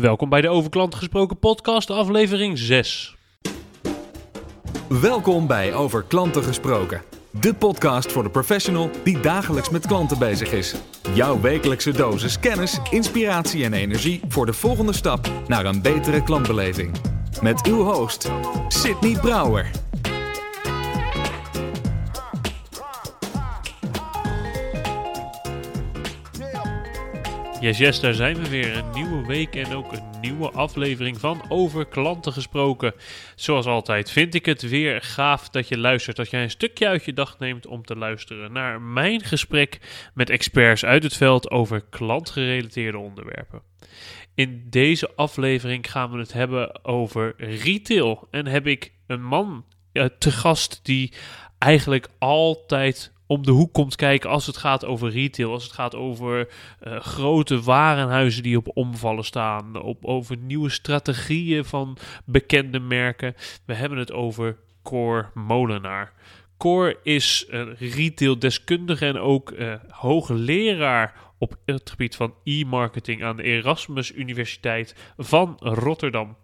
Welkom bij de Over Klanten Gesproken podcast, aflevering 6. Welkom bij Over Klanten Gesproken. De podcast voor de professional die dagelijks met klanten bezig is. Jouw wekelijkse dosis kennis, inspiratie en energie voor de volgende stap naar een betere klantbeleving. Met uw host, Sydney Brouwer. Yes, yes, daar zijn we weer. Een nieuwe week en ook een nieuwe aflevering van Over Klanten Gesproken. Zoals altijd vind ik het weer gaaf dat je luistert. Dat jij een stukje uit je dag neemt om te luisteren naar mijn gesprek met experts uit het veld over klantgerelateerde onderwerpen. In deze aflevering gaan we het hebben over retail. En heb ik een man uh, te gast die eigenlijk altijd om de hoek komt kijken als het gaat over retail, als het gaat over uh, grote warenhuizen die op omvallen staan, op, over nieuwe strategieën van bekende merken. We hebben het over Cor Molenaar. Cor is een retail-deskundige en ook uh, hoogleraar op het gebied van e-marketing aan de Erasmus Universiteit van Rotterdam.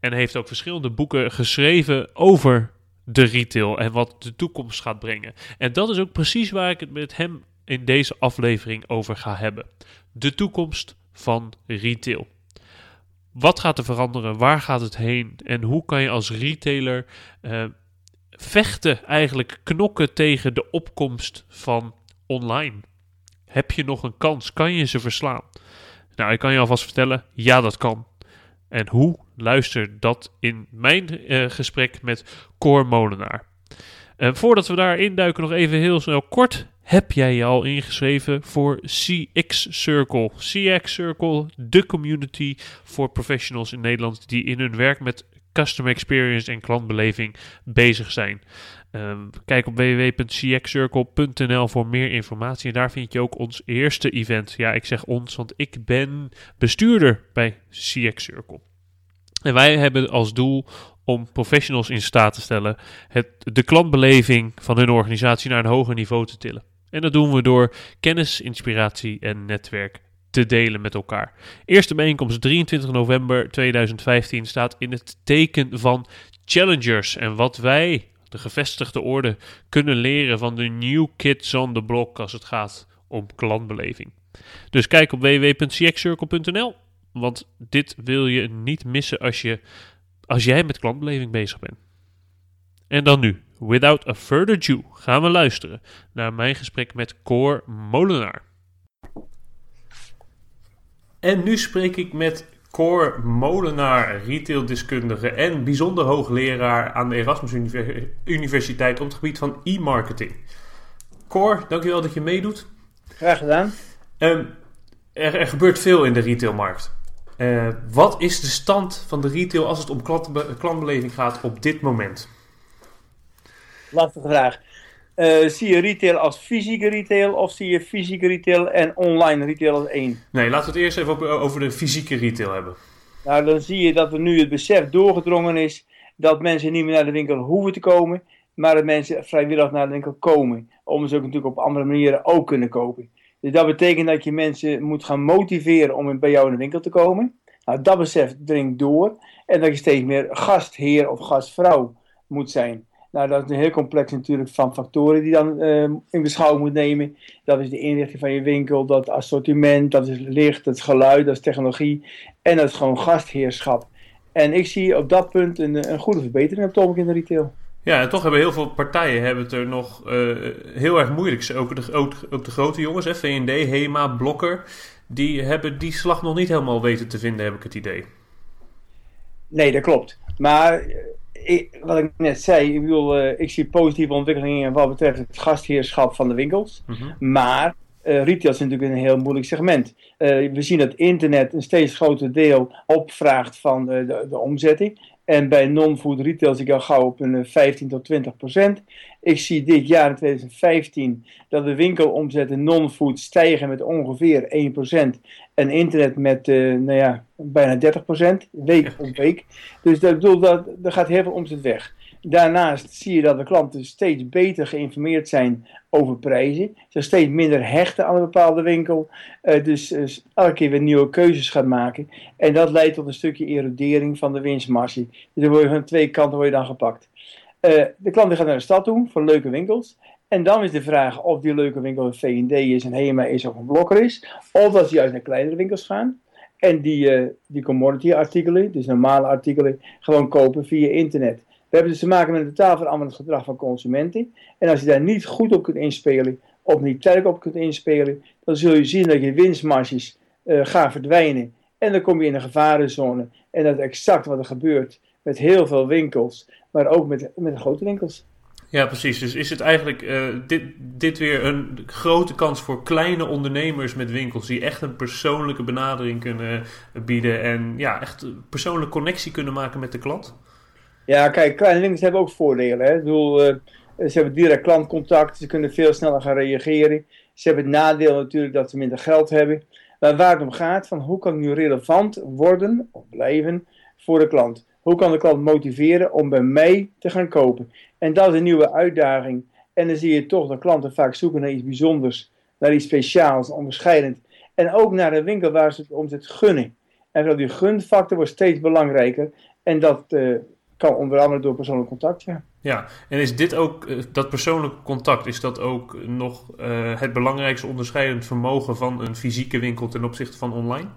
En heeft ook verschillende boeken geschreven over de retail en wat de toekomst gaat brengen. En dat is ook precies waar ik het met hem in deze aflevering over ga hebben. De toekomst van retail. Wat gaat er veranderen? Waar gaat het heen? En hoe kan je als retailer uh, vechten, eigenlijk knokken tegen de opkomst van online? Heb je nog een kans? Kan je ze verslaan? Nou, ik kan je alvast vertellen, ja dat kan. En hoe? Luister dat in mijn uh, gesprek met Cor Molenaar. Voordat we daar induiken, nog even heel snel kort. Heb jij je al ingeschreven voor CX Circle? CX Circle, de community voor professionals in Nederland die in hun werk met customer experience en klantbeleving bezig zijn. Um, kijk op www.cxcircle.nl voor meer informatie. En daar vind je ook ons eerste event. Ja, ik zeg ons, want ik ben bestuurder bij CX Circle. En wij hebben als doel om professionals in staat te stellen het, de klantbeleving van hun organisatie naar een hoger niveau te tillen. En dat doen we door kennis, inspiratie en netwerk te delen met elkaar. Eerste bijeenkomst 23 november 2015 staat in het teken van challengers en wat wij de gevestigde orde kunnen leren van de new kids on the block als het gaat om klantbeleving. Dus kijk op www.cxcircle.nl, want dit wil je niet missen als, je, als jij met klantbeleving bezig bent. En dan nu, without a further ado, gaan we luisteren naar mijn gesprek met Cor Molenaar. En nu spreek ik met Cor Molenaar, retaildeskundige en bijzonder hoogleraar aan de Erasmus Universiteit op het gebied van e-marketing. Cor, dankjewel dat je meedoet. Graag gedaan. Um, er, er, gebeurt veel in de retailmarkt. Uh, wat is de stand van de retail als het om klantbe klantbeleving gaat op dit moment? Lastige vraag. Uh, zie je retail als fysieke retail of zie je fysieke retail en online retail als één? Nee, laten we het eerst even over de fysieke retail hebben. Nou, dan zie je dat er nu het besef doorgedrongen is dat mensen niet meer naar de winkel hoeven te komen, maar dat mensen vrijwillig naar de winkel komen. Om ze ook natuurlijk op andere manieren ook kunnen kopen. Dus dat betekent dat je mensen moet gaan motiveren om bij jou in de winkel te komen. Nou, dat besef dringt door en dat je steeds meer gastheer of gastvrouw moet zijn. Nou, dat is een heel complex natuurlijk van factoren die je dan uh, in beschouwing moet nemen. Dat is de inrichting van je winkel, dat assortiment, dat is licht, dat is geluid, dat is technologie. En dat is gewoon gastheerschap. En ik zie op dat punt een, een goede verbetering op het in de retail. Ja, en toch hebben heel veel partijen hebben het er nog uh, heel erg moeilijk. Ook de, ook, ook de grote jongens, hè, VND, HEMA, Blokker, die hebben die slag nog niet helemaal weten te vinden, heb ik het idee. Nee, dat klopt. Maar ik, wat ik net zei, ik bedoel, uh, ik zie positieve ontwikkelingen wat betreft het gastheerschap van de winkels. Mm -hmm. Maar uh, retail is natuurlijk een heel moeilijk segment. Uh, we zien dat internet een steeds groter deel opvraagt van de, de omzetting. En bij non-food retail zit ik al gauw op een 15 tot 20 procent. Ik zie dit jaar in 2015 dat de winkelomzetten non-food stijgen met ongeveer 1 procent. En internet met uh, nou ja, bijna 30 procent, week op week. Dus dat bedoel, dat, er gaat heel veel omzet weg. Daarnaast zie je dat de klanten steeds beter geïnformeerd zijn over prijzen. Ze steeds minder hechten aan een bepaalde winkel. Uh, dus, dus, elke keer weer nieuwe keuzes gaan maken. En dat leidt tot een stukje erodering van de winstmarge. Dus dan word je van twee kanten word je dan gepakt. Uh, de klant gaat naar de stad toe voor leuke winkels. En dan is de vraag of die leuke winkel een V&D is, een HEMA is of een Blokker is. Of dat ze juist naar kleinere winkels gaan. En die, die commodity artikelen, dus normale artikelen, gewoon kopen via internet. We hebben dus te maken met een totaal veranderend gedrag van consumenten. En als je daar niet goed op kunt inspelen, of niet tijdig op kunt inspelen, dan zul je zien dat je winstmarges uh, gaan verdwijnen. En dan kom je in een gevarenzone. En dat is exact wat er gebeurt met heel veel winkels, maar ook met, met grote winkels. Ja, precies. Dus is het eigenlijk uh, dit, dit weer een grote kans voor kleine ondernemers met winkels die echt een persoonlijke benadering kunnen bieden en ja, echt persoonlijke connectie kunnen maken met de klant? Ja, kijk, kleine winkels hebben ook voordelen. Hè? Ik bedoel, uh, ze hebben direct klantcontact, ze kunnen veel sneller gaan reageren. Ze hebben het nadeel natuurlijk dat ze minder geld hebben. Maar waar het om gaat, van hoe kan ik nu relevant worden of blijven voor de klant? Hoe kan de klant motiveren om bij mij te gaan kopen? En dat is een nieuwe uitdaging. En dan zie je toch dat klanten vaak zoeken naar iets bijzonders, naar iets speciaals, onderscheidend. En ook naar een winkel waar ze het omzet gunnen. En zo die gunfactor wordt steeds belangrijker. En dat uh, kan onder andere door persoonlijk contact, ja. Ja, en is dit ook, uh, dat persoonlijke contact, is dat ook nog uh, het belangrijkste onderscheidend vermogen van een fysieke winkel ten opzichte van online?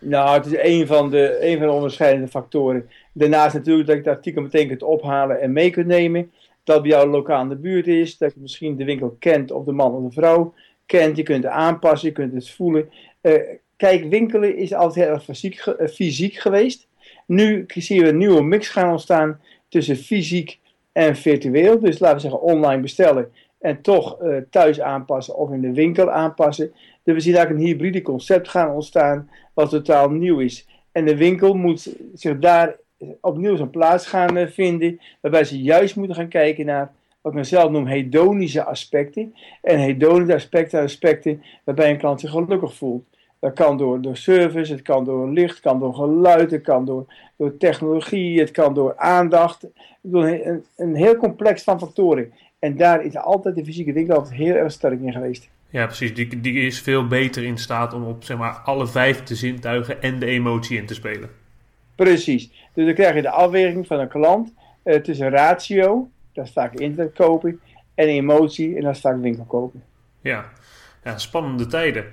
Nou, het is een van de, een van de onderscheidende factoren. Daarnaast natuurlijk dat je het artikel meteen kunt ophalen en mee kunt nemen. Dat bij jou lokaal in de buurt is. Dat je misschien de winkel kent of de man of de vrouw kent. Je kunt het aanpassen, je kunt het voelen. Uh, kijk, winkelen is altijd heel erg fysiek, uh, fysiek geweest. Nu zien we een nieuwe mix gaan ontstaan tussen fysiek en virtueel. Dus laten we zeggen online bestellen en toch uh, thuis aanpassen of in de winkel aanpassen. Dus we zien eigenlijk een hybride concept gaan ontstaan wat totaal nieuw is. En de winkel moet zich daar opnieuw zijn plaats gaan uh, vinden, waarbij ze juist moeten gaan kijken naar wat ik zelf noem hedonische aspecten. En hedonische aspecten, aspecten waarbij een klant zich gelukkig voelt. Dat kan door, door service, het kan door licht, het kan door geluid, het kan door, door technologie, het kan door aandacht. Een, een heel complex van factoren. En daar is altijd de fysieke winkel altijd heel erg sterk in geweest. Ja, precies. Die, die is veel beter in staat om op zeg maar, alle vijf de zintuigen en de emotie in te spelen. Precies. Dus dan krijg je de afweging van een klant uh, tussen ratio, dat is vaak internet kopen, en emotie, en dat is vaak winkel kopen. Ja, ja spannende tijden.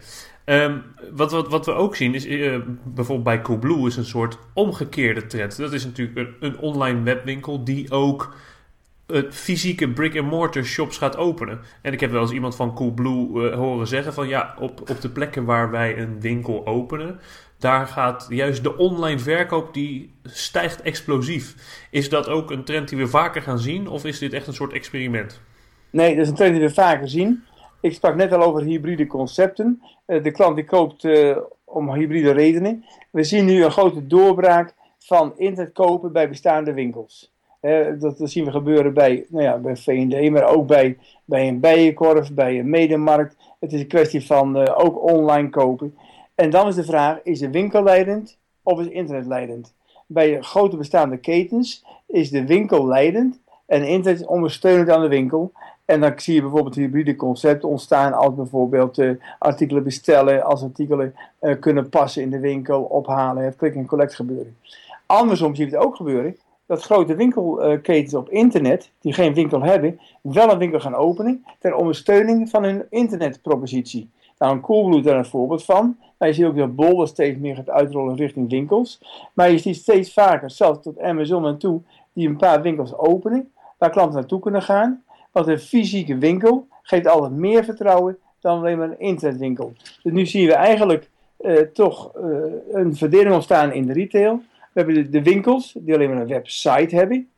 Um, wat, wat, wat we ook zien is uh, bijvoorbeeld bij Coolblue is een soort omgekeerde trend. Dat is natuurlijk een, online webwinkel die ook het fysieke brick-and-mortar shops gaat openen. En ik heb wel eens iemand van Coolblue uh, horen zeggen van ja, op, op de plekken waar wij een winkel openen, daar gaat juist de online verkoop die stijgt explosief. Is dat ook een trend die we vaker gaan zien of is dit echt een soort experiment? Nee, dat is een trend die we vaker zien. Ik sprak net al over hybride concepten. Uh, de klant die koopt uh, om hybride redenen. We zien nu een grote doorbraak van internet kopen bij bestaande winkels. Uh, dat, zien we gebeuren bij, nou ja, bij V&D, maar ook bij, bij een bijenkorf, bij een medemarkt. Het is een kwestie van ook online kopen. En dan is de vraag, is de winkel leidend of is internet leidend? Bij grote bestaande ketens is de winkel leidend en internet ondersteunend aan de winkel. En dan zie je bijvoorbeeld hybride concepten ontstaan als bijvoorbeeld uh, artikelen bestellen, als artikelen kunnen passen in de winkel, ophalen, het click en collect gebeuren. Andersom zie je het ook gebeuren dat grote winkelketens op internet, die geen winkel hebben, wel een winkel gaan openen ter ondersteuning van hun internetpropositie. Nou, een Coolblue daar een voorbeeld van. Nou, je ziet ook dat Bol steeds meer gaat uitrollen richting winkels. Maar je ziet steeds vaker, zelfs tot Amazon en toe, die een paar winkels openen, waar klanten naartoe kunnen gaan. Want een fysieke winkel geeft altijd meer vertrouwen dan alleen maar een internetwinkel. Dus nu zien we eigenlijk uh, toch uh, een verdeling ontstaan in de retail. We hebben de, winkels die alleen maar een website hebben.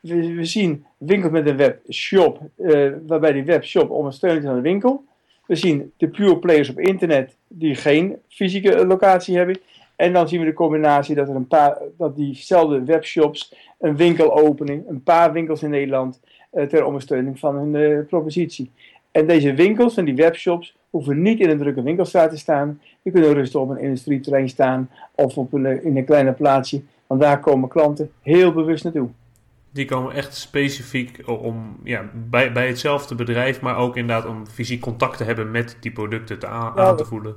We, we zien winkels met een webshop, uh, waarbij die webshop ondersteunt aan de winkel. We zien de pure players op internet die geen fysieke locatie hebben. En dan zien we de combinatie dat er een paar, dat diezelfde webshops een winkel openen, een paar winkels in Nederland, ter ondersteuning van hun uh, propositie. En deze winkels en die webshops hoeven niet in een drukke winkelstraat te staan. Die kunnen rustig op een industrieterrein staan of op een, in een kleine plaatsje. Want daar komen klanten heel bewust naartoe. Die komen echt specifiek om ja, bij, bij hetzelfde bedrijf, maar ook inderdaad om fysiek contact te hebben met die producten te aan te voelen.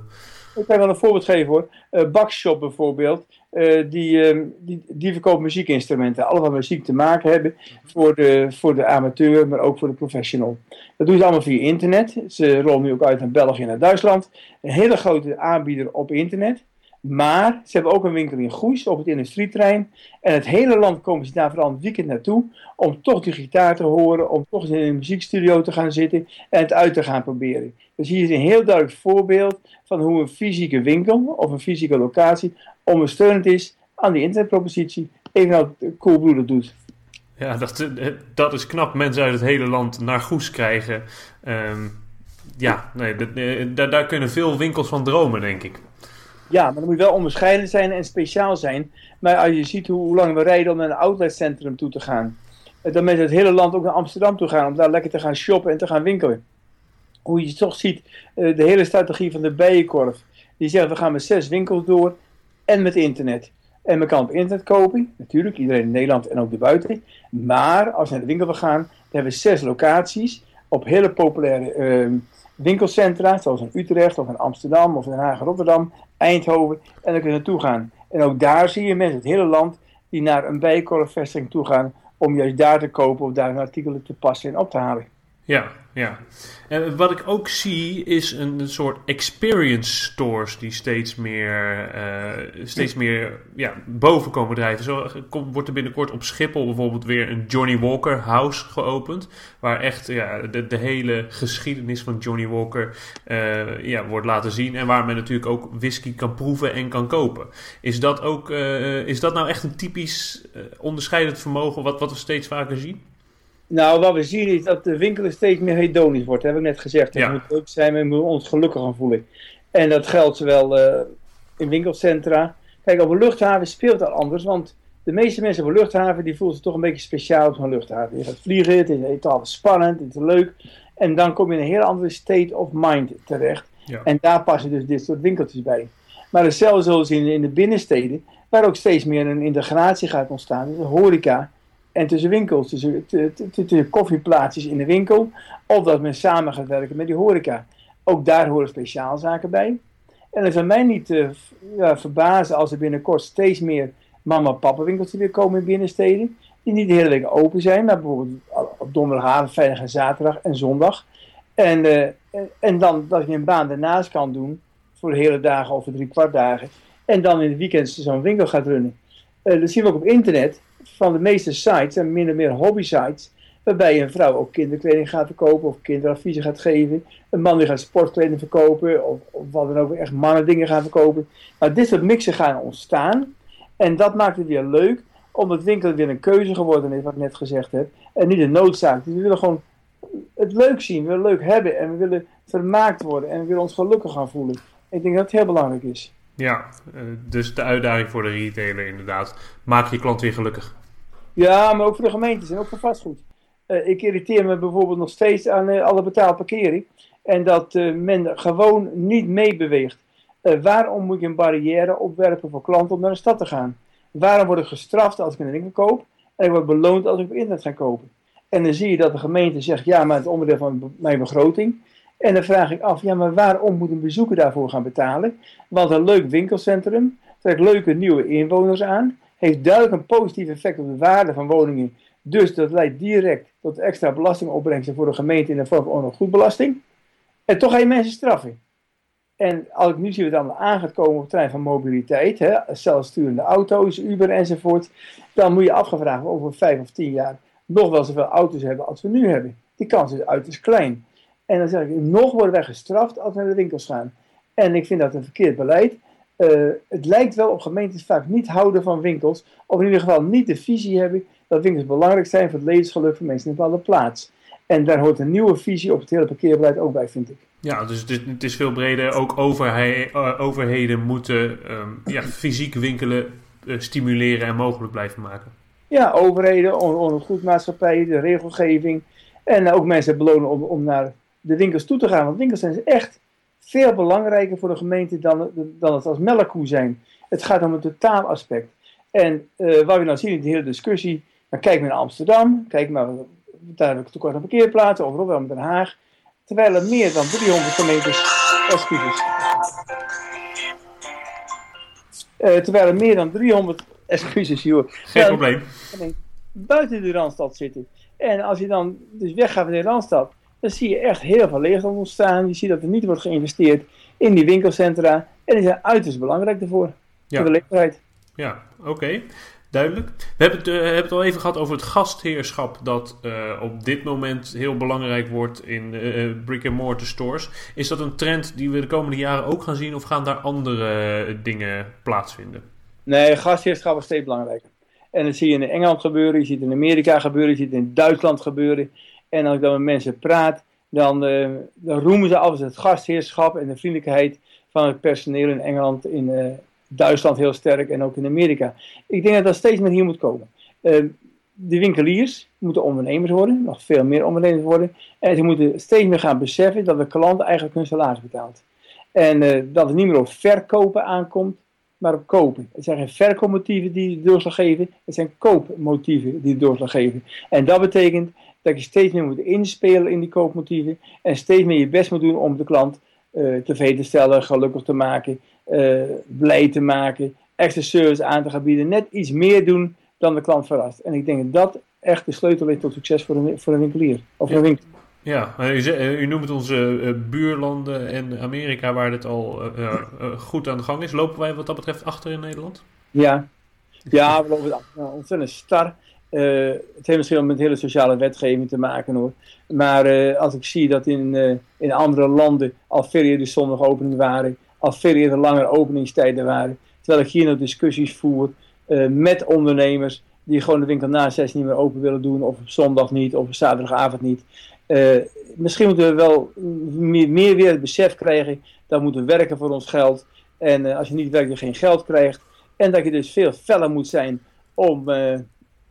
Ik kan wel een voorbeeld geven hoor. Eh Bakshop bijvoorbeeld, eh, die, ehm, die, die verkoopt muziekinstrumenten. Allemaal muziek te maken hebben voor de, voor de amateur, maar ook voor de professional. Dat doen ze allemaal via internet. Ze rollen nu ook uit naar België en naar Duitsland. Een hele grote aanbieder op internet. Maar ze hebben ook een winkel in Goes op het industrieterrein. En het hele land komen ze daar vooral een weekend naartoe. Om toch die gitaar te horen. Om toch in een muziekstudio te gaan zitten. En het uit te gaan proberen. Dus hier is een heel duidelijk voorbeeld van hoe een fysieke winkel of een fysieke locatie ondersteunend is aan die internetpropositie. Evenals Coolblue doet. Ja, dat, eh, dat is knap. Mensen uit het hele land naar Goes krijgen. Ehm, ja, nee, eh, daar kunnen veel winkels van dromen, denk ik. Ja, maar dan moet wel onderscheidend zijn en speciaal zijn. Maar als je ziet hoe, lang we rijden om naar een outletcentrum toe te gaan. eh, Dat mensen het hele land ook naar Amsterdam toe gaan om daar lekker te gaan shoppen en te gaan winkelen. Hoe je toch ziet, eh, de hele strategie van de bijenkorf. Die zegt we gaan met zes winkels door en met internet. En men kan op internet kopen, natuurlijk, iedereen in Nederland en ook erbuiten. Maar als we naar de winkel wil gaan, dan hebben we zes locaties op hele populaire eh, winkelcentra, zoals in Utrecht of in Amsterdam of in Den Haag, Rotterdam, Eindhoven. En dan kun je naartoe gaan. En ook daar zie je mensen het hele land die naar een bijenkorfvestiging toe gaan om juist daar te kopen of daar hun artikelen te passen en op te halen. Ja, ja. En wat ik ook zie is een, soort experience stores die steeds meer, eh, steeds meer ja, boven komen drijven. Zo komt, wordt er binnenkort op Schiphol bijvoorbeeld weer een Johnny Walker House geopend. Waar echt ja, de, de hele geschiedenis van Johnny Walker eh, ja, wordt laten zien. En waar men natuurlijk ook whisky kan proeven en kan kopen. Is dat, ook, eh, is dat nou echt een typisch eh, onderscheidend vermogen wat, wat we steeds vaker zien? Nou, wat we zien is dat de winkel steeds meer hedonisch wordt, heb ik net gezegd. Het Ja. moet leuk zijn, we moeten ons gelukkig gaan voelen. En dat geldt zowel eh, in winkelcentra. Kijk, op een luchthaven speelt dat anders, want de meeste mensen op een luchthaven die voelen zich toch een beetje speciaal op zo'n luchthaven. Je gaat vliegen, het is, altijd spannend, het is leuk. En dan kom je in een heel andere state of mind terecht. Ja. En daar passen dus dit soort winkeltjes bij. Maar hetzelfde zoals in, in de binnensteden, waar ook steeds meer een integratie gaat ontstaan tussen horeca en tussen winkels. Tussen, tussen koffieplaatsjes in de winkel, of dat men samen gaat werken met die horeca. Ook daar horen speciaalzaken bij. En het zou mij niet eh, v- ja, verbazen als er binnenkort steeds meer mama-papa winkeltjes weer komen in binnensteden. Die niet de hele week open zijn, maar bijvoorbeeld op donderdagavond, vrijdag en zaterdag en zondag. En, eh, en, en dan dat je een baan daarnaast kan doen voor de hele dagen of drie kwart dagen. En dan in de weekends zo'n winkel gaat runnen. Eh, dat zien we ook op internet. Van de meeste sites zijn min meer hobby sites. Waarbij een vrouw ook kinderkleding gaat verkopen of kinderadviezen gaat geven. Een man die gaat sportkleding verkopen of, wat dan ook, echt mannen dingen gaan verkopen. Maar dit soort mixen gaan ontstaan. En dat maakt het weer leuk, omdat winkel weer een keuze geworden is, wat ik net gezegd heb. En niet een noodzaak. Dus we willen gewoon het leuk zien, we willen leuk hebben en we willen vermaakt worden en we willen ons gelukkig gaan voelen. Ik denk dat het heel belangrijk is. Ja, eh, dus de uitdaging voor de retailer inderdaad. Maak je klant weer gelukkig. Ja, maar ook voor de gemeentes en ook voor vastgoed. Eh, ik irriteer me bijvoorbeeld nog steeds aan eh, alle betaalde parkering. En dat men gewoon niet meebeweegt. Waarom moet ik een barrière opwerpen voor klanten om naar de stad te gaan? Waarom word ik gestraft als ik een winkel koop? En ik word beloond als ik op internet ga kopen? En dan zie je dat de gemeente zegt, ja, maar het onderdeel van mijn begroting. En dan vraag ik af, ja, maar waarom moet een bezoeker daarvoor gaan betalen? Want een leuk winkelcentrum trekt leuke nieuwe inwoners aan. Heeft duidelijk een positief effect op de waarde van woningen. Dus dat leidt direct tot extra belastingopbrengsten voor de gemeente in de vorm van onroergoedbelasting. En toch ga je mensen straffen. En als ik nu zie wat allemaal aan gaat komen op het terrein van mobiliteit, hè, zelfsturende auto's, Uber enzovoort, dan moet je afgevraagd worden over vijf of tien jaar nog wel zoveel auto's hebben als we nu hebben. Die kans is uiterst klein. En dan zeg ik, nog worden wij gestraft als we naar de winkels gaan. En ik vind dat een verkeerd beleid. Eh, het lijkt wel op gemeentes vaak niet houden van winkels, of in ieder geval niet de visie hebben dat winkels belangrijk zijn voor het levensgeluk van mensen in een bepaalde plaats. En daar hoort een nieuwe visie op het hele parkeerbeleid ook bij, vind ik. Ja, dus het is, het is veel breder. Ook eh, overheden moeten ehm, ja, fysiek winkelen eh, stimuleren en mogelijk blijven maken. Ja, overheden, on- ondergoedmaatschappijen, de regelgeving. En ook mensen belonen om, om naar de winkels toe te gaan. Want winkels zijn echt veel belangrijker voor de gemeente dan, dan het als melkkoe zijn. Het gaat om een totaal aspect. En eh, wat we nou zien in de hele discussie, Dan kijk maar naar Amsterdam, kijk maar, daar heb ik toekomst een parkeerplaats, of Rotterdam, Den Haag. Terwijl er meer dan 300 gemeentes, excuses. Uh, terwijl er meer dan 300, excuses joh. Geen probleem. Buiten de Randstad zitten. En als je dan dus weggaat van de Randstad, dan zie je echt heel veel leegstand ontstaan. Je ziet dat er niet wordt geïnvesteerd in die winkelcentra. En die zijn uiterst belangrijk daarvoor. Ja. Voor de leeftijd. Ja, oké. Duidelijk. We hebben het, uh, hebben het al even gehad over het gastheerschap dat uh, op dit moment heel belangrijk wordt in uh, brick-and-mortar stores. Is dat een trend die we de komende jaren ook gaan zien of gaan daar andere dingen plaatsvinden? Nee, gastheerschap is steeds belangrijker. En dat zie je in Engeland gebeuren, je ziet het in Amerika gebeuren, je ziet het in Duitsland gebeuren. En als ik dan met mensen praat, dan, dan roemen ze altijd het gastheerschap en de vriendelijkheid van het personeel in Engeland, in Duitsland heel sterk en ook in Amerika. Ik denk dat dat steeds meer hier moet komen. Uh, de winkeliers moeten ondernemers worden, nog veel meer ondernemers worden. En ze moeten steeds meer gaan beseffen dat de klant eigenlijk hun salaris betaalt. En uh, dat het niet meer op verkopen aankomt, maar op kopen. Het zijn geen verkoopmotieven die doorslag geven, het zijn koopmotieven die doorslag geven. En dat betekent dat je steeds meer moet inspelen in die koopmotieven en steeds meer je best moet doen om de klant uh, tevreden te stellen, gelukkig te maken uh, blij te maken, extra service aan te gaan bieden, net iets meer doen dan de klant verrast. En ik denk dat dat echt de sleutel is tot succes voor een, voor een winkelier. Of ja. een winkel. Ja, u, u, noemt onze buurlanden en Amerika waar dit al uh, goed aan de gang is. Lopen wij wat dat betreft achter in Nederland? Ja, ja we lopen achter. Nou, ontzettend star. Het heeft misschien met hele sociale wetgeving te maken hoor. Maar als ik zie dat in, in andere landen al veel zondag opening waren, al eerder langere openingstijden waren. Terwijl ik hier nog discussies voer met ondernemers die gewoon de winkel na zes niet meer open willen doen, of op zondag niet, of op zaterdagavond niet. Misschien moeten we wel meer, meer, weer het besef krijgen dat we moeten werken voor ons geld. En als je niet werkt, je geen geld krijgt. En dat je dus veel feller moet zijn om,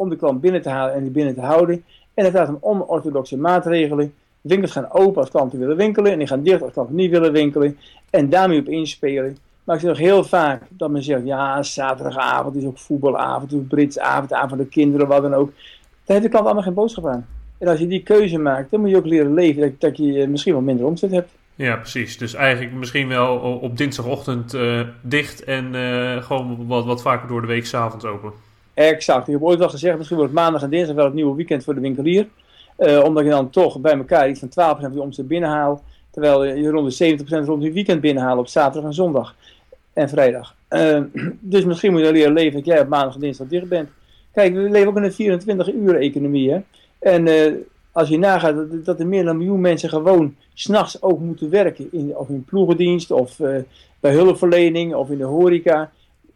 om de klant binnen te halen en die binnen te houden. En dat gaat om onorthodoxe maatregelen. Winkels gaan open als klanten willen winkelen en die gaan dicht als klanten niet willen winkelen. En daarmee op inspelen. Maar ik zie nog heel vaak dat men zegt, ja, zaterdagavond is ook voetbalavond, of Britsavond, avond van de kinderen, wat dan ook. Daar heeft de klant allemaal geen boodschap aan. En als je die keuze maakt, dan moet je ook leren leven dat, dat je misschien wel minder omzet hebt. Ja, precies. Dus eigenlijk misschien wel op dinsdagochtend uh, dicht en uh, gewoon wat, wat vaker door de week s'avonds open. Exact. Ik heb ooit wel gezegd, misschien wordt maandag en dinsdag wel het nieuwe weekend voor de winkelier. Uh, omdat je dan toch bij elkaar iets van 12% van je omzet binnenhaalt. Terwijl je rond de 70% rond je weekend binnenhaalt op zaterdag en zondag. En vrijdag. Uh, dus misschien moet je leren leven dat jij op maandag en dinsdag dicht bent. Kijk, we leven ook in een 24 uur economie. Hè? En uh, als je nagaat dat, dat er meer dan een miljoen mensen gewoon s'nachts ook moeten werken. In, of in ploegendienst, of bij hulpverlening, of in de horeca.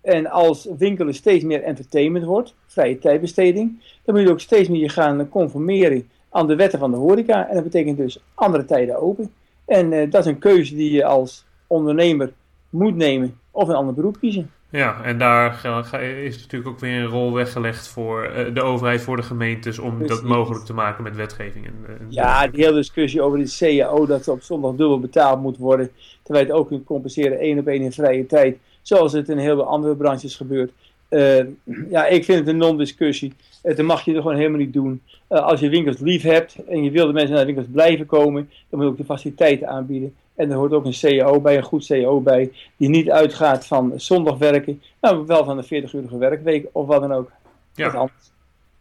En als winkelen steeds meer entertainment wordt, vrije tijdbesteding, dan moet je ook steeds meer je gaan conformeren aan de wetten van de horeca. En dat betekent dus andere tijden open. En uh, dat is een keuze die je als ondernemer moet nemen of een ander beroep kiezen. Ja, en daar is natuurlijk ook weer een rol weggelegd voor uh, de overheid, voor de gemeentes, om Precies. dat mogelijk te maken met wetgeving. En, en ja, die hele discussie over de CAO, dat op zondag dubbel betaald moet worden, terwijl je het ook kunt compenseren één op één in vrije tijd, zoals het in heel veel andere branches gebeurt. Uh, ja, ik vind het een non-discussie. Uh, dat mag je er gewoon helemaal niet doen. Uh, als je winkels lief hebt en je wil de mensen naar de winkels blijven komen, dan moet je ook de faciliteiten aanbieden. En er hoort ook een CAO bij, een goed CAO bij, die niet uitgaat van zondag werken, maar wel van een 40-urige werkweek of wat dan ook. Ja. Oké,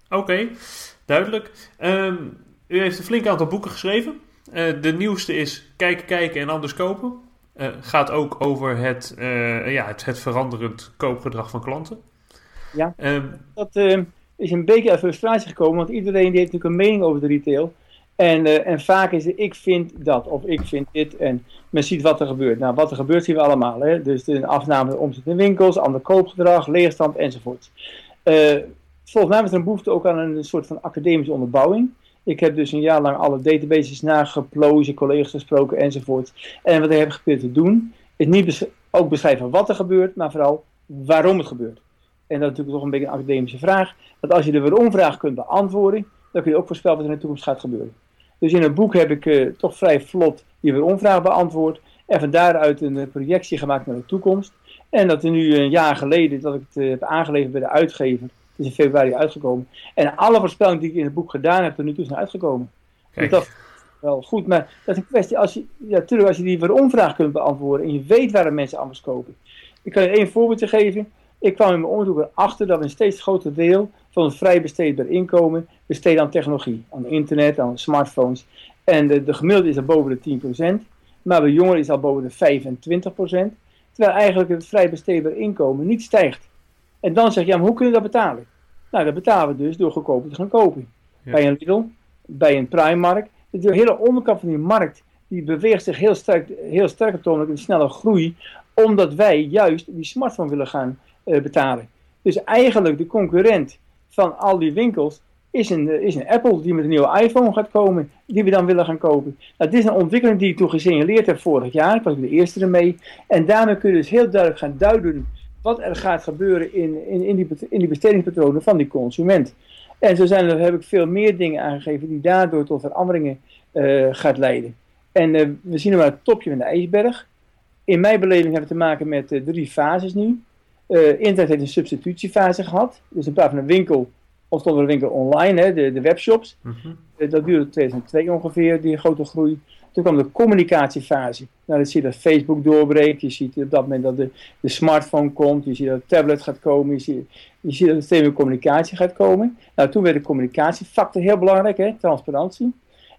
okay, duidelijk. Um, u heeft een flink aantal boeken geschreven. de nieuwste is Kijken, Kijken en Anders Kopen. Gaat ook over het, ja, het, het veranderend koopgedrag van klanten. Ja, um, dat uh, is een beetje uit frustratie gekomen, want iedereen die heeft natuurlijk een mening over de retail. En, uh, en vaak is het ik vind dat of ik vind dit en men ziet wat er gebeurt. Nou, wat er gebeurt zien we allemaal. Hè? Dus de afname van omzet in winkels, ander koopgedrag, leegstand enzovoort. Volgens mij is er een behoefte ook aan een soort van academische onderbouwing. Ik heb dus een jaar lang alle databases nageplozen, collega's gesproken enzovoort. En wat ik heb geprobeerd te doen, is niet ook beschrijven wat er gebeurt, maar vooral waarom het gebeurt en dat is natuurlijk toch een beetje een academische vraag, dat als je de waarom-vraag kunt beantwoorden, dan kun je ook voorspellen wat er in de toekomst gaat gebeuren. Dus in een boek heb ik uh, toch vrij vlot die waarom-vraag beantwoord en van daaruit een uh, projectie gemaakt naar de toekomst. En dat is nu een jaar geleden dat ik het uh, heb aangeleverd bij de uitgever, Het is in februari uitgekomen. En alle voorspellingen die ik in het boek gedaan heb, tot nu toe zijn uitgekomen. Dus dat wel goed. Maar dat is een kwestie, als je, ja, natuurlijk, als je die waarom-vraag kunt beantwoorden en je weet waarom mensen anders kopen. Ik kan je één voorbeeldje geven. Ik kwam in mijn onderzoek erachter dat een steeds groter deel van het vrij besteedbaar inkomen besteedt aan technologie. Aan internet, aan smartphones. En de, de gemiddelde is al boven de 10%. Maar bij jongeren is al boven de 25%. Terwijl eigenlijk het vrij besteedbaar inkomen niet stijgt. En dan zeg je, ja, maar hoe kun je dat betalen? Nou, dat betalen we dus door goedkoper te gaan kopen. Bij een Lidl, bij een Primark. De hele onderkant van die markt, die beweegt zich heel sterk, heel sterk op een snelle groei. Omdat wij juist die smartphone willen gaan uh, betalen. Dus eigenlijk de concurrent van al die winkels is een, eh, is een Apple die met een nieuwe iPhone gaat komen, die we dan willen gaan kopen. Nou, dit is een ontwikkeling die ik toen gesignaleerd heb vorig jaar. Ik was de eerste ermee. En daarmee kun je dus heel duidelijk gaan duiden wat er gaat gebeuren in, in, in, die, in die bestedingspatronen van die consument. En zo zijn er, heb ik veel meer dingen aangegeven die daardoor tot veranderingen uh, gaat leiden. En uh, we zien nu maar het topje van de ijsberg. In mijn beleving hebben we te maken met uh, drie fases nu. internet heeft een substitutiefase gehad. Dus in plaats van een winkel ontstond er een winkel online, hè, de, de webshops. Mm -hmm. dat duurde 2002 ongeveer, die grote groei. Toen kwam de communicatiefase. Nou, dan zie je dat Facebook doorbreekt. Je ziet op dat moment dat de, de smartphone komt. Je ziet dat de tablet gaat komen. Je ziet, je ziet dat er meer communicatie gaat komen. Nou, toen werd de communicatiefactor heel belangrijk, hè, transparantie.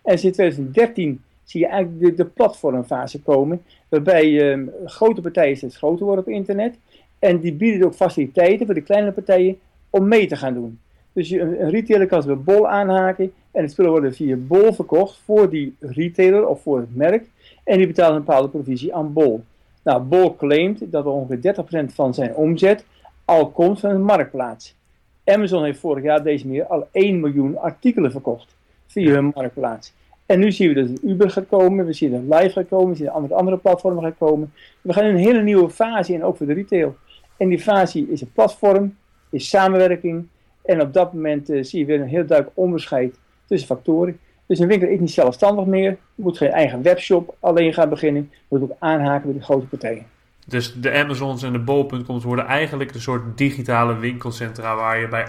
En sinds 2013 zie je eigenlijk de, platformfase komen. Waarbij um, grote partijen steeds groter worden op internet. En die bieden ook faciliteiten voor de kleinere partijen om mee te gaan doen. Dus je, een retailer kan ze bij Bol aanhaken en het spullen worden via Bol verkocht voor die retailer of voor het merk. En die betaalt een bepaalde provisie aan Bol. Nou, Bol claimt dat ongeveer 30% van zijn omzet al komt van een marktplaats. Amazon heeft vorig jaar deze meer al 1 miljoen artikelen verkocht via hun marktplaats. En nu zien we dat Uber gaat komen, we zien dat Live gaat komen, we zien dat andere, andere platformen gaan komen. We gaan in een hele nieuwe fase in, ook voor de retail. En die fase is een platform, is samenwerking, en op dat moment uh, zie je weer een heel duidelijk onderscheid tussen factoren. Dus een winkel is niet zelfstandig meer. Je moet geen eigen webshop alleen gaan beginnen. Je moet ook aanhaken met de grote partijen. Dus de Amazons en de Bol.coms worden eigenlijk een soort digitale winkelcentra waar je bij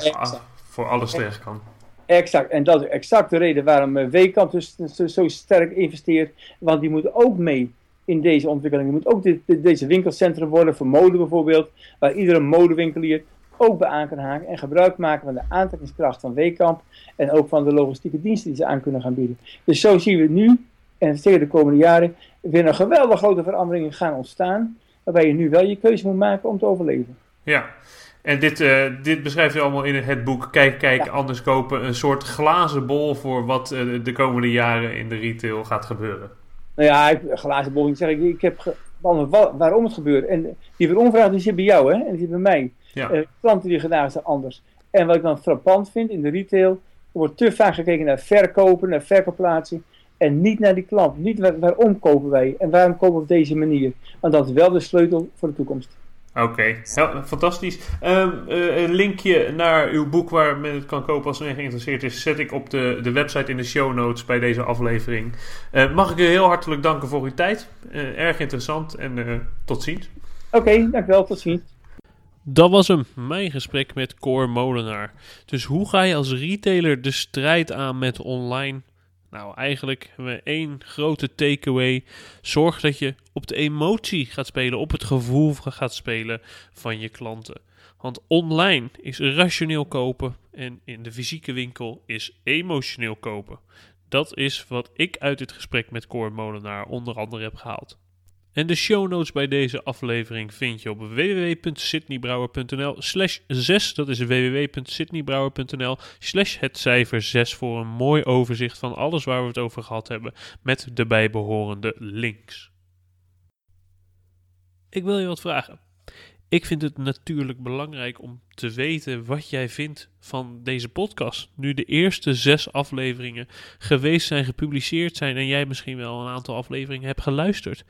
voor alles terecht kan. Exact. En dat is exact de reden waarom uh, Weekamp dus, zo sterk investeert. Want die moeten ook mee in deze ontwikkeling. Die moet ook dit, dit, deze winkelcentrum worden voor mode bijvoorbeeld. Waar iedere modewinkelier ook bij aan kan haken en gebruik maken van de aantrekkingskracht van Weekamp en ook van de logistieke diensten die ze aan kunnen gaan bieden. Dus zo zien we nu en zeker de komende jaren weer een geweldig grote veranderingen gaan ontstaan, waarbij je nu wel je keuze moet maken om te overleven. Ja, en dit, uh, dit beschrijft u allemaal in het boek Kijk, Kijk, ja. Anders Kopen. Een soort glazen bol voor wat uh, de komende jaren in de retail gaat gebeuren. Nou ja, ik, glazen bol, ik zeg, ik, ik heb waarom het gebeurt. En die weeromvraag die zit bij jou hè, en die zit bij mij. Ja. Uh, klanten die gedaan zijn anders. En wat ik dan frappant vind in de retail, er wordt te vaak gekeken naar verkopen, naar verkoopplaatsen. En niet naar die klant. Niet waar, waarom kopen wij en waarom kopen we op deze manier. Want dat is wel de sleutel voor de toekomst. Oké, okay. fantastisch. Um, uh, een linkje naar uw boek waar men het kan kopen als men geïnteresseerd is, zet ik op de, de website in de show notes bij deze aflevering. Uh, mag ik u heel hartelijk danken voor uw tijd. Uh, erg interessant en tot ziens. Oké, okay, dankjewel. Tot ziens. Dat was hem, mijn gesprek met Cor Molenaar. Dus hoe ga je als retailer de strijd aan met online? Nou, eigenlijk hebben we één grote takeaway. Zorg dat je op de emotie gaat spelen, op het gevoel gaat spelen van je klanten. Want online is rationeel kopen en in de fysieke winkel is emotioneel kopen. Dat is wat ik uit dit gesprek met Cor Molenaar onder andere heb gehaald. En de show notes bij deze aflevering vind je op www.sydneybrouwer.nl slash 6. Dat is www.sydneybrouwer.nl slash het cijfer 6 voor een mooi overzicht van alles waar we het over gehad hebben met de bijbehorende links. Ik wil je wat vragen. Ik vind het natuurlijk belangrijk om te weten wat jij vindt van deze podcast. Nu de eerste zes afleveringen geweest zijn, gepubliceerd zijn en jij misschien wel een aantal afleveringen hebt geluisterd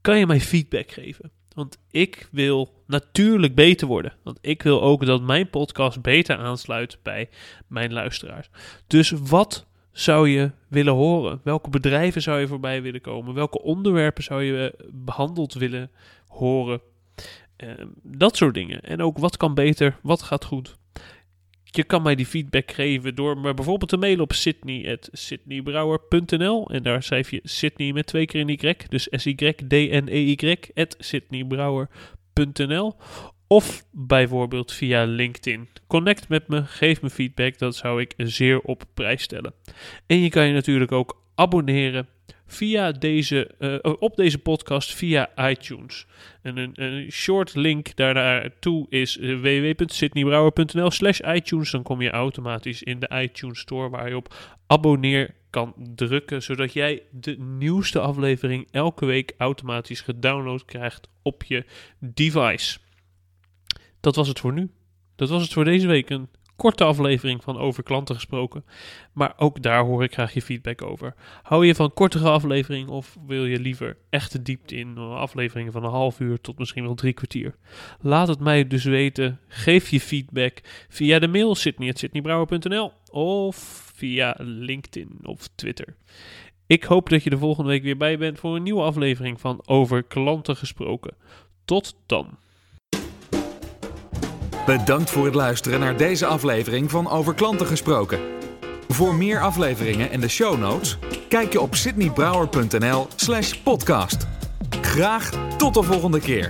kan je mij feedback geven? Want ik wil natuurlijk beter worden. Want ik wil ook dat mijn podcast beter aansluit bij mijn luisteraars. Dus wat zou je willen horen? Welke bedrijven zou je voorbij willen komen? Welke onderwerpen zou je behandeld willen horen? Uh, dat soort dingen. En ook wat kan beter, wat gaat goed. Je kan mij die feedback geven door me bijvoorbeeld te mailen op sydney.sydneybrouwer.nl en daar schrijf je Sydney met twee keer in Y, dus S-Y-D-N-E-Y, at sydneybrouwer.nl of bijvoorbeeld via LinkedIn. Connect met me, geef me feedback, dat zou ik zeer op prijs stellen. En je kan je natuurlijk ook abonneren via deze, uh, op deze podcast via iTunes. En een, een short link daarnaartoe is uh, www.sydneybrouwer.nl slash iTunes. Dan kom je automatisch in de iTunes Store waar je op abonneer kan drukken, zodat jij de nieuwste aflevering elke week automatisch gedownload krijgt op je device. Dat was het voor nu. Dat was het voor deze week. Een korte aflevering van Over Klanten gesproken. Maar ook daar hoor ik graag je feedback over. Hou je van kortere afleveringen of wil je liever echte diepte in afleveringen van een half uur tot misschien wel drie kwartier? Laat het mij dus weten. Geef je feedback via de mail sydney.sydneybrouwer.nl of via LinkedIn of Twitter. Ik hoop dat je de volgende week weer bij bent voor een nieuwe aflevering van Over Klanten gesproken. Tot dan. Bedankt voor het luisteren naar deze aflevering van Over Klanten gesproken. Voor meer afleveringen en de show notes, kijk je op sydneybrouwer.nl/slash podcast. Graag tot de volgende keer.